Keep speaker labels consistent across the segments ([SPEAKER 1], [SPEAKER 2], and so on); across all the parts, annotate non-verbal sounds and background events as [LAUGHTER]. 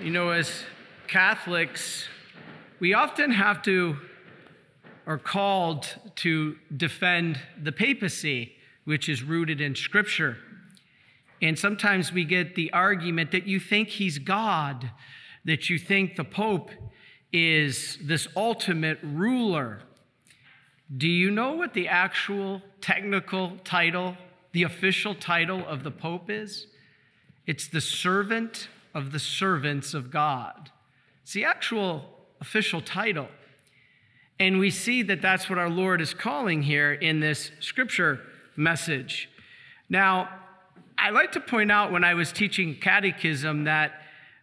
[SPEAKER 1] You know, as Catholics, we often have to, are called to defend the papacy, which is rooted in Scripture. And sometimes we get the argument that you think he's God, that you think the Pope is this ultimate ruler. Do you know what the actual technical title, the official title of the Pope is? It's the servant of the servants of God. It's the actual official title. And we see that that's what our Lord is calling here in this scripture message. Now, I like to point out when I was teaching catechism that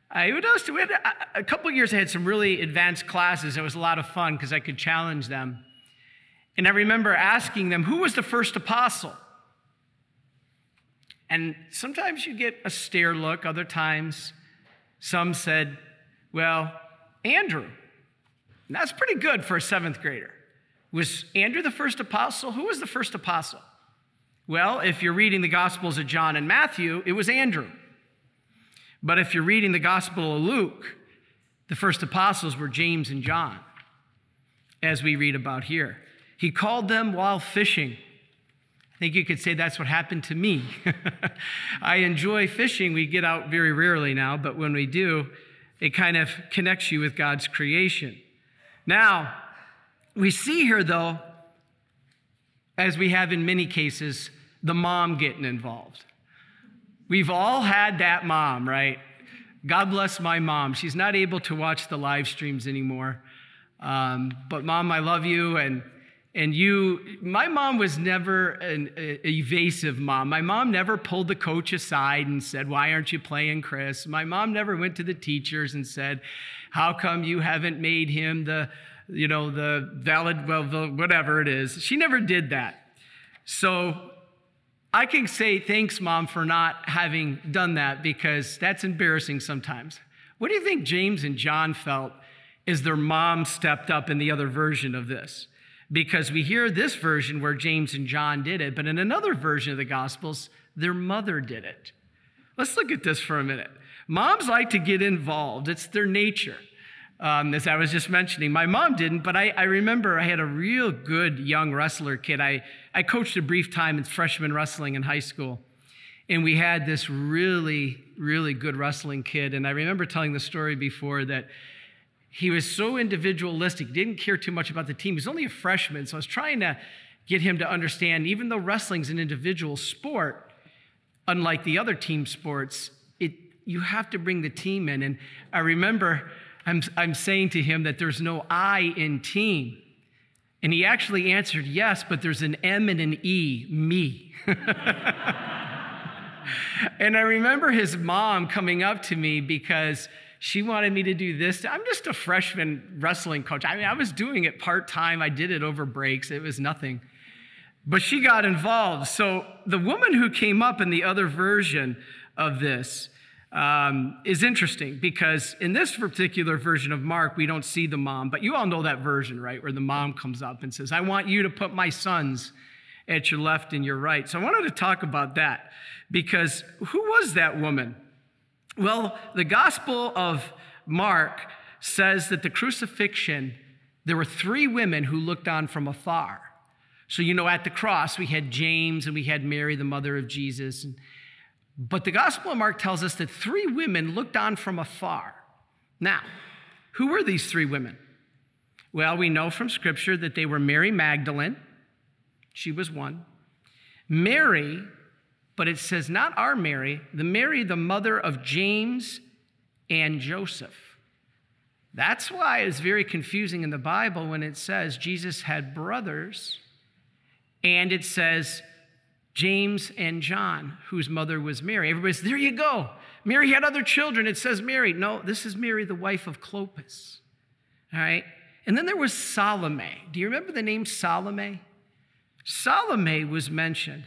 [SPEAKER 1] I would also, we had a, a couple years I had some really advanced classes. It was a lot of fun because I could challenge them. And I remember asking them, who was the first apostle? And sometimes you get a stare look, other times some said, well, Andrew. And that's pretty good for a seventh grader. Was Andrew the first apostle? Who was the first apostle? Well, if you're reading the Gospels of John and Matthew, it was Andrew. But if you're reading the Gospel of Luke, the first apostles were James and John, as we read about here. He called them while fishing. Think you could say that's what happened to me. [LAUGHS] I enjoy fishing. We get out very rarely now, but when we do, it kind of connects you with God's creation. Now, we see here, though, as we have in many cases, the mom getting involved. We've all had that mom, right? God bless my mom. She's not able to watch the live streams anymore. Um, but, mom, I love you. And and you my mom was never an evasive mom. My mom never pulled the coach aside and said why aren't you playing chris? My mom never went to the teachers and said how come you haven't made him the you know the valid well the, whatever it is. She never did that. So i can say thanks mom for not having done that because that's embarrassing sometimes. What do you think james and john felt as their mom stepped up in the other version of this because we hear this version where James and John did it, but in another version of the Gospels, their mother did it. Let's look at this for a minute. Moms like to get involved, it's their nature. Um, as I was just mentioning, my mom didn't, but I, I, remember I had a real good young wrestler kid. I, I coached a brief time in freshman wrestling in high school, and we had this really, really good wrestling kid. And I remember telling the story before that he was so individualistic, didn't care too much about the team. He's only a freshman, so I was trying to get him to understand even though wrestling's an individual sport, unlike the other team sports, it, you have to bring the team in. And I remember I'm, I'm saying to him that there's no I in team. And he actually answered yes, but there's an M and an E, me. [LAUGHS] and I remember his mom coming up to me because she wanted me to do this. I'm just a freshman wrestling coach. I mean, I was doing it part time, I did it over breaks, it was nothing. But she got involved. So the woman who came up in the other version of this um, is interesting because in this particular version of Mark, we don't see the mom, but you all know that version, right? Where the mom comes up and says, I want you to put my sons at your left and your right. So I wanted to talk about that because who was that woman? Well, the Gospel of Mark says that the crucifixion, there were three women who looked on from afar. So, you know, at the cross, we had James and we had Mary, the mother of Jesus. But the Gospel of Mark tells us that three women looked on from afar. Now, who were these three women? Well, we know from Scripture that they were Mary Magdalene, she was one, Mary, but it says not our Mary, the Mary, the mother of James and Joseph. That's why it's very confusing in the Bible when it says Jesus had brothers and it says James and John, whose mother was Mary. Everybody says, there you go. Mary had other children. It says Mary. No, this is Mary, the wife of Clopas. All right. And then there was Salome. Do you remember the name Salome? Salome was mentioned.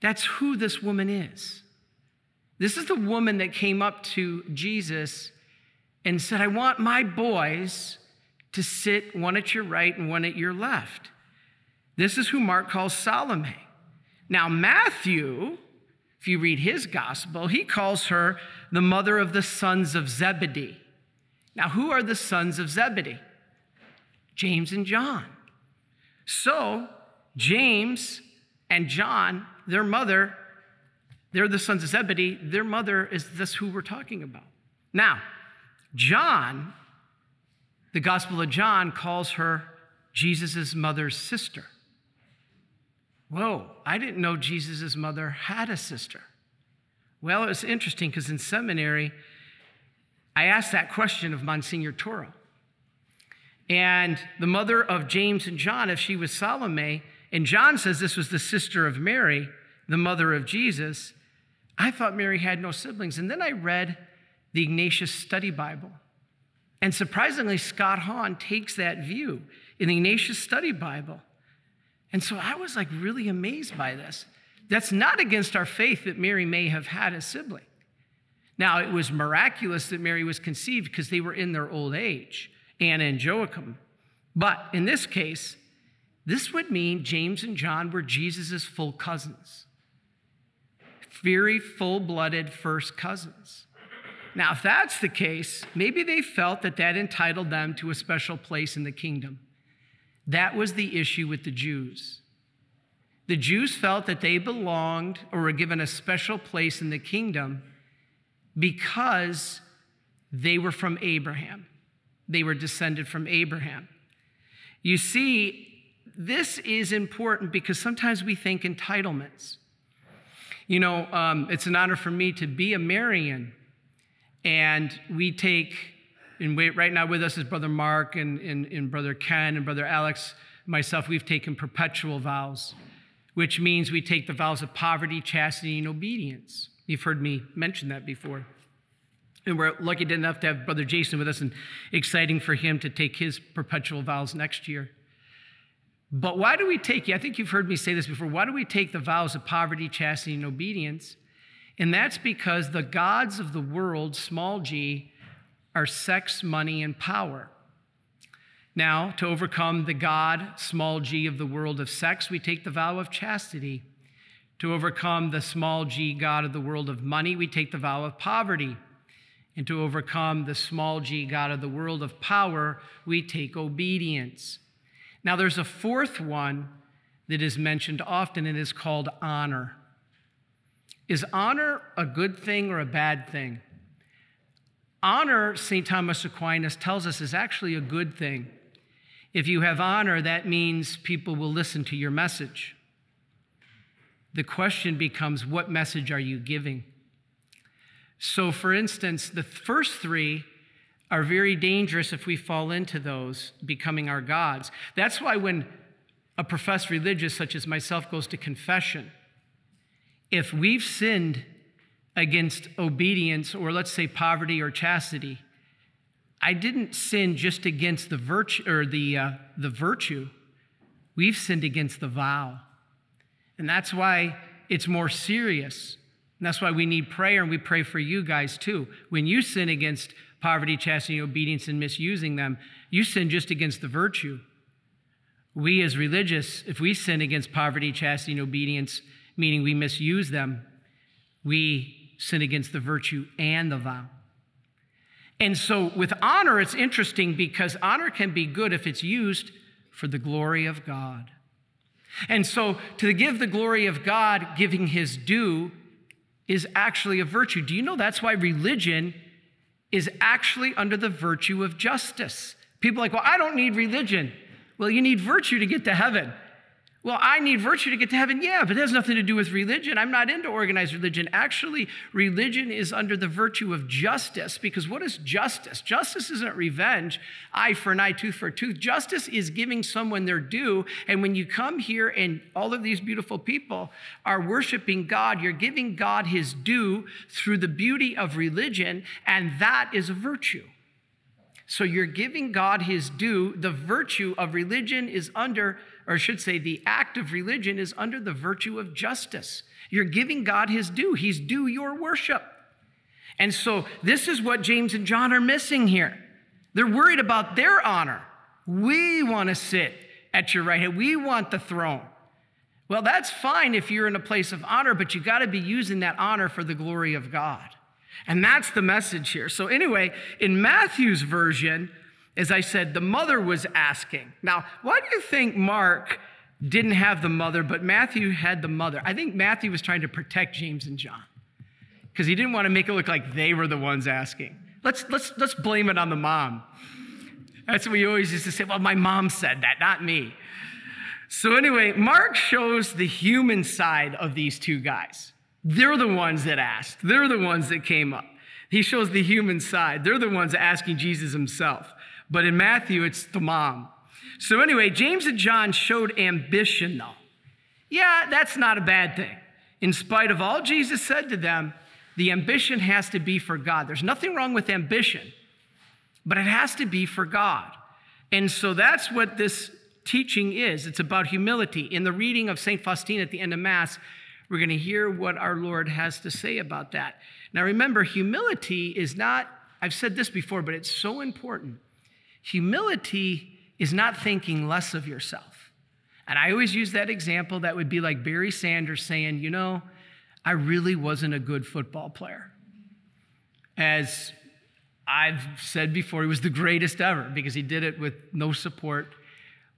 [SPEAKER 1] That's who this woman is. This is the woman that came up to Jesus and said, I want my boys to sit one at your right and one at your left. This is who Mark calls Salome. Now, Matthew, if you read his gospel, he calls her the mother of the sons of Zebedee. Now, who are the sons of Zebedee? James and John. So, James and John, their mother, they're the sons of Zebedee. Their mother is this who we're talking about. Now, John, the Gospel of John calls her Jesus' mother's sister. Whoa, I didn't know Jesus' mother had a sister. Well, it was interesting because in seminary, I asked that question of Monsignor Toro. And the mother of James and John, if she was Salome, and John says this was the sister of Mary, the mother of Jesus, I thought Mary had no siblings. And then I read the Ignatius Study Bible. And surprisingly, Scott Hahn takes that view in the Ignatius Study Bible. And so I was like really amazed by this. That's not against our faith that Mary may have had a sibling. Now, it was miraculous that Mary was conceived because they were in their old age, Anna and Joachim. But in this case, this would mean James and John were Jesus' full cousins, very full blooded first cousins. Now, if that's the case, maybe they felt that that entitled them to a special place in the kingdom. That was the issue with the Jews. The Jews felt that they belonged or were given a special place in the kingdom because they were from Abraham. They were descended from Abraham. You see, this is important because sometimes we think entitlements. You know, um, it's an honor for me to be a Marian, and we take and right now with us is Brother Mark and, and, and Brother Ken and Brother Alex, myself, we've taken perpetual vows, which means we take the vows of poverty, chastity, and obedience. You've heard me mention that before. And we're lucky enough to have Brother Jason with us and exciting for him to take his perpetual vows next year. But why do we take, I think you've heard me say this before, why do we take the vows of poverty, chastity, and obedience? And that's because the gods of the world, small g, are sex, money, and power. Now, to overcome the God, small g, of the world of sex, we take the vow of chastity. To overcome the small g God of the world of money, we take the vow of poverty. And to overcome the small g God of the world of power, we take obedience. Now, there's a fourth one that is mentioned often and is called honor. Is honor a good thing or a bad thing? Honor, St. Thomas Aquinas tells us, is actually a good thing. If you have honor, that means people will listen to your message. The question becomes what message are you giving? So, for instance, the first three are very dangerous if we fall into those, becoming our gods. That's why when a professed religious such as myself goes to confession, if we've sinned against obedience, or let's say poverty or chastity. I didn't sin just against the virtue or the, uh, the virtue. We've sinned against the vow. And that's why it's more serious. And that's why we need prayer, and we pray for you guys too. When you sin against poverty, chastity, obedience, and misusing them, you sin just against the virtue. We as religious, if we sin against poverty, chastity, and obedience, meaning we misuse them, we sin against the virtue and the vow. And so with honor, it's interesting because honor can be good if it's used for the glory of God. And so to give the glory of God, giving his due, is actually a virtue. Do you know that's why religion is actually under the virtue of justice? People are like, well, I don't need religion. Well, you need virtue to get to heaven. Well, I need virtue to get to heaven. Yeah, but it has nothing to do with religion. I'm not into organized religion. Actually, religion is under the virtue of justice because what is justice? Justice isn't revenge, eye for an eye, tooth for a tooth. Justice is giving someone their due. And when you come here and all of these beautiful people are worshiping God, you're giving God his due through the beauty of religion, and that is a virtue. So you're giving God his due. The virtue of religion is under or I should say, the act of religion is under the virtue of justice. You're giving God his due, he's due your worship. And so, this is what James and John are missing here. They're worried about their honor. We want to sit at your right hand, we want the throne. Well, that's fine if you're in a place of honor, but you got to be using that honor for the glory of God. And that's the message here. So, anyway, in Matthew's version, as I said, the mother was asking. Now, why do you think Mark didn't have the mother, but Matthew had the mother? I think Matthew was trying to protect James and John because he didn't want to make it look like they were the ones asking. Let's, let's, let's blame it on the mom. That's what we always used to say. Well, my mom said that, not me. So, anyway, Mark shows the human side of these two guys. They're the ones that asked, they're the ones that came up. He shows the human side. They're the ones asking Jesus himself. But in Matthew, it's the mom. So, anyway, James and John showed ambition, though. Yeah, that's not a bad thing. In spite of all Jesus said to them, the ambition has to be for God. There's nothing wrong with ambition, but it has to be for God. And so that's what this teaching is it's about humility. In the reading of St. Faustina at the end of Mass, we're going to hear what our Lord has to say about that. Now, remember, humility is not, I've said this before, but it's so important. Humility is not thinking less of yourself. And I always use that example that would be like Barry Sanders saying, you know, I really wasn't a good football player. As I've said before, he was the greatest ever because he did it with no support.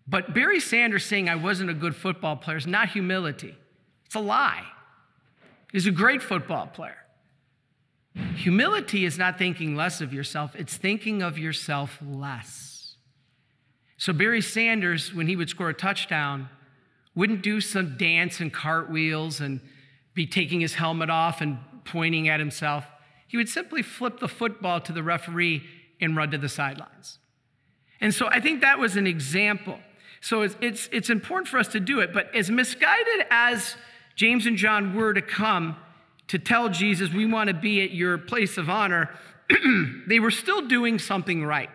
[SPEAKER 1] But Barry Sanders saying I wasn't a good football player is not humility, it's a lie. He's a great football player. Humility is not thinking less of yourself, it's thinking of yourself less. So, Barry Sanders, when he would score a touchdown, wouldn't do some dance and cartwheels and be taking his helmet off and pointing at himself. He would simply flip the football to the referee and run to the sidelines. And so I think that was an example. So it's, it's, it's important for us to do it. But as misguided as James and John were to come, to tell Jesus, we want to be at your place of honor, [CLEARS THROAT] they were still doing something right.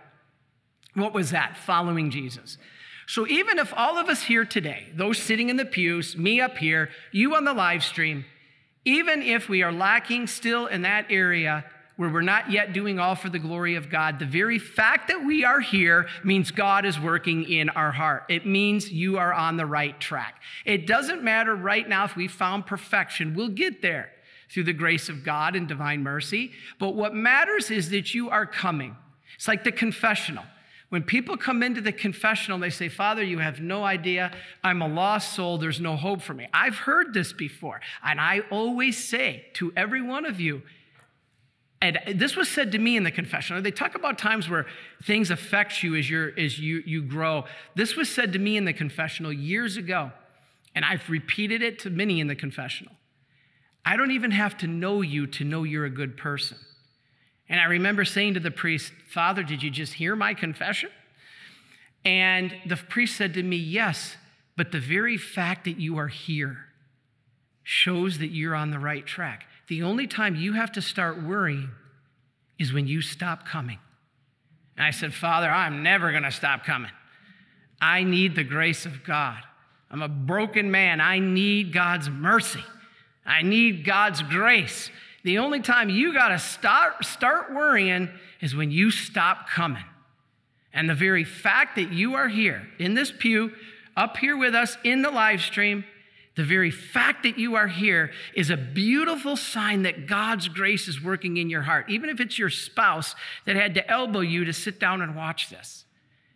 [SPEAKER 1] What was that? Following Jesus. So even if all of us here today, those sitting in the pews, me up here, you on the live stream, even if we are lacking still in that area where we're not yet doing all for the glory of God, the very fact that we are here means God is working in our heart. It means you are on the right track. It doesn't matter right now if we found perfection, we'll get there through the grace of God and divine mercy. But what matters is that you are coming. It's like the confessional. When people come into the confessional, they say, Father, you have no idea. I'm a lost soul. There's no hope for me. I've heard this before. And I always say to every one of you, and this was said to me in the confessional. They talk about times where things affect you as, you as you, you grow. This was said to me in the confessional years ago, and I've repeated it to many in the confessional. I don't even have to know you to know you're a good person. And I remember saying to the priest, Father, did you just hear my confession? And the priest said to me, Yes, but the very fact that you are here shows that you're on the right track. The only time you have to start worrying is when you stop coming. And I said, Father, I'm never going to stop coming. I need the grace of God. I'm a broken man. I need God's mercy. I need God's grace. The only time you got to start, start worrying is when you stop coming. And the very fact that you are here in this pew, up here with us in the live stream, the very fact that you are here is a beautiful sign that God's grace is working in your heart. Even if it's your spouse that had to elbow you to sit down and watch this,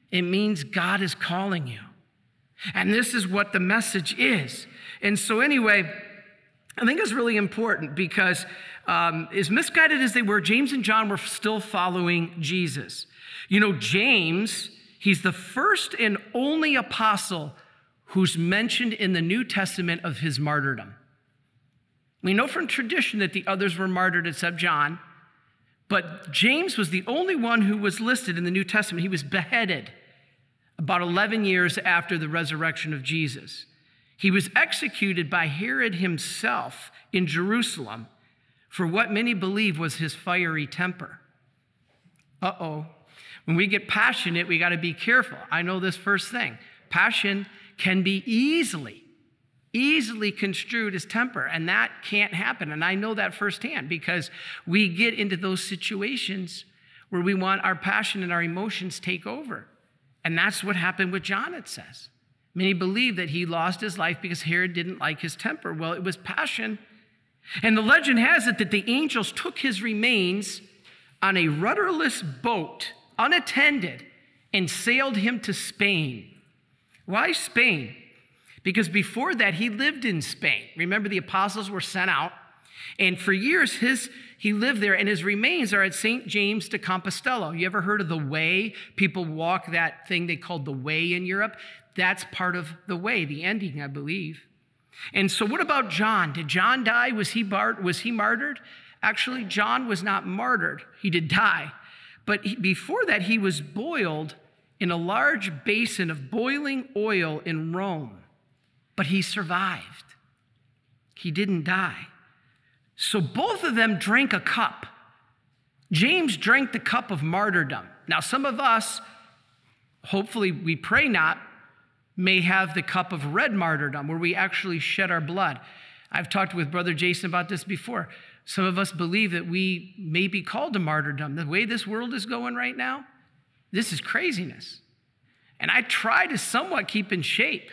[SPEAKER 1] it means God is calling you. And this is what the message is. And so, anyway, I think it's really important because, um, as misguided as they were, James and John were still following Jesus. You know, James, he's the first and only apostle who's mentioned in the New Testament of his martyrdom. We know from tradition that the others were martyred except John, but James was the only one who was listed in the New Testament. He was beheaded about 11 years after the resurrection of Jesus. He was executed by Herod himself in Jerusalem for what many believe was his fiery temper. Uh oh. When we get passionate, we got to be careful. I know this first thing. Passion can be easily, easily construed as temper, and that can't happen. And I know that firsthand because we get into those situations where we want our passion and our emotions take over. And that's what happened with John, it says. Many believe that he lost his life because Herod didn't like his temper. Well, it was passion And the legend has it that the angels took his remains on a rudderless boat, unattended, and sailed him to Spain. Why Spain? Because before that, he lived in Spain. Remember, the apostles were sent out, and for years, his, he lived there, and his remains are at St. James de Compostela. You ever heard of the Way? People walk that thing they called the Way in Europe. That's part of the Way, the ending, I believe. And so, what about John? Did John die? Was he, bar- was he martyred? Actually, John was not martyred, he did die. But he, before that, he was boiled in a large basin of boiling oil in Rome. But he survived, he didn't die. So, both of them drank a cup. James drank the cup of martyrdom. Now, some of us, hopefully, we pray not, may have the cup of red martyrdom where we actually shed our blood. I've talked with Brother Jason about this before. Some of us believe that we may be called to martyrdom. The way this world is going right now, this is craziness. And I try to somewhat keep in shape.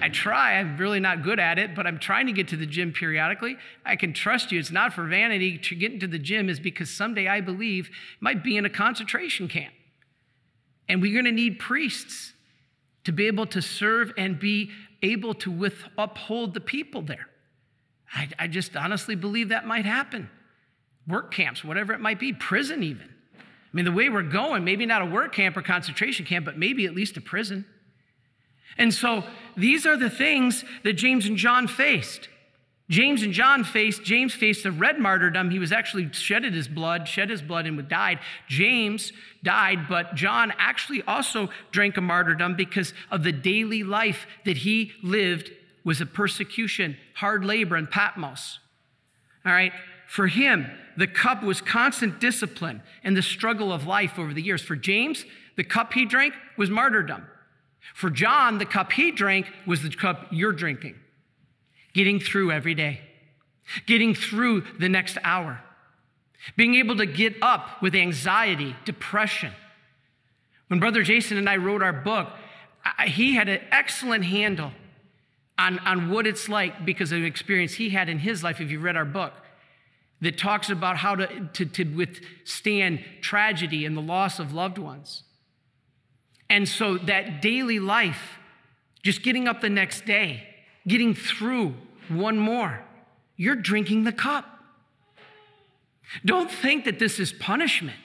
[SPEAKER 1] I try, I'm really not good at it, but I'm trying to get to the gym periodically. I can trust you. It's not for vanity. To get into the gym is because someday I believe might be in a concentration camp. And we're going to need priests to be able to serve and be able to with, uphold the people there. I, I just honestly believe that might happen. Work camps, whatever it might be, prison even. I mean, the way we're going, maybe not a work camp or concentration camp, but maybe at least a prison. And so these are the things that James and John faced. James and John faced, James faced a red martyrdom. He was actually shedded his blood, shed his blood, and died. James died, but John actually also drank a martyrdom because of the daily life that he lived was a persecution, hard labor and Patmos. All right, for him, the cup was constant discipline and the struggle of life over the years. For James, the cup he drank was martyrdom. For John, the cup he drank was the cup you're drinking getting through every day, getting through the next hour, being able to get up with anxiety, depression. When Brother Jason and I wrote our book, he had an excellent handle on, on what it's like because of the experience he had in his life, if you read our book, that talks about how to, to, to withstand tragedy and the loss of loved ones. And so that daily life, just getting up the next day, getting through one more. You're drinking the cup. Don't think that this is punishment.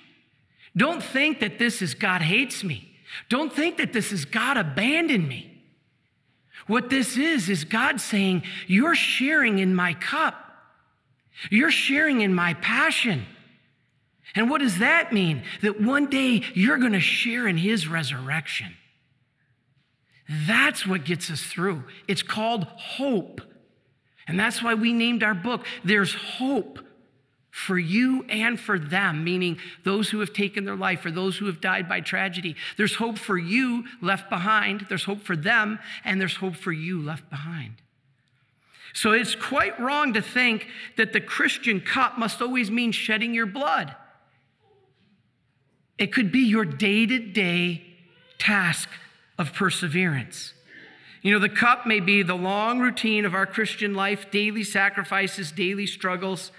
[SPEAKER 1] Don't think that this is God hates me. Don't think that this is God abandoned me. What this is, is God saying, You're sharing in my cup. You're sharing in my passion. And what does that mean? That one day you're going to share in his resurrection. That's what gets us through. It's called hope. And that's why we named our book, There's Hope for you and for them, meaning those who have taken their life or those who have died by tragedy. There's hope for you left behind, there's hope for them, and there's hope for you left behind. So it's quite wrong to think that the Christian cup must always mean shedding your blood. It could be your day to day task of perseverance. You know, the cup may be the long routine of our Christian life, daily sacrifices, daily struggles.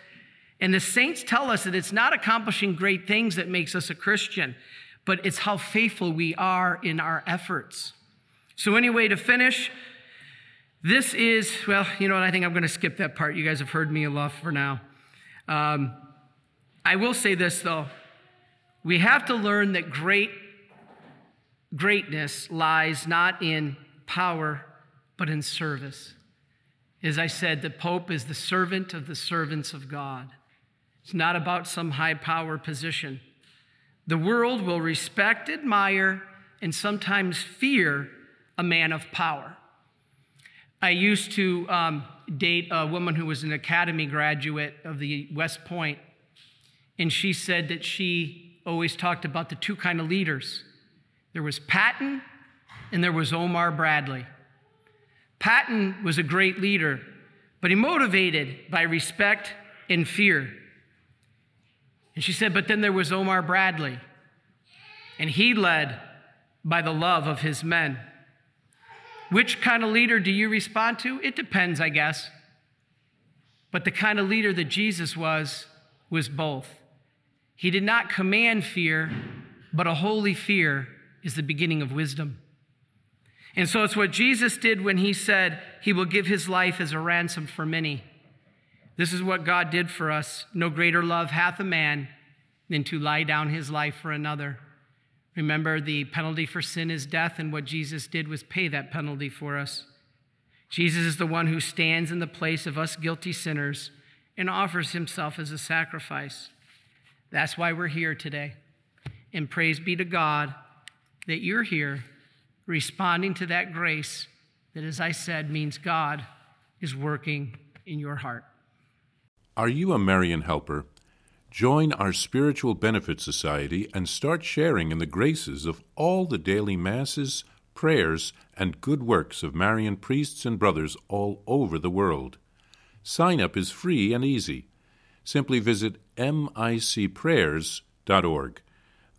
[SPEAKER 1] And the saints tell us that it's not accomplishing great things that makes us a Christian, but it's how faithful we are in our efforts. So, anyway, to finish, this is, well, you know what? I think I'm going to skip that part. You guys have heard me enough for now. Um, I will say this, though. We have to learn that great greatness lies not in power, but in service. As I said, the Pope is the servant of the servants of God. It's not about some high power position. The world will respect, admire, and sometimes fear a man of power. I used to um, date a woman who was an academy graduate of the West Point, and she said that she always talked about the two kind of leaders there was Patton and there was Omar Bradley. Patton was a great leader, but he motivated by respect and fear. And she said, but then there was Omar Bradley, and he led by the love of his men. Which kind of leader do you respond to? It depends, I guess. But the kind of leader that Jesus was, was both. He did not command fear, but a holy fear is the beginning of wisdom. And so it's what Jesus did when he said he will give his life as a ransom for many. This is what God did for us. No greater love hath a man than to lie down his life for another. Remember, the penalty for sin is death, and what Jesus did was pay that penalty for us. Jesus is the one who stands in the place of us guilty sinners and offers himself as a sacrifice. That's why we're here today. And praise be to God that you're here responding to that grace that, as I said, means God is working in your heart.
[SPEAKER 2] Are you a Marian helper? Join our Spiritual Benefit Society and start sharing in the graces of all the daily masses, prayers, and good works of Marian priests and brothers all over the world. Sign up is free and easy. Simply visit micprayers.org.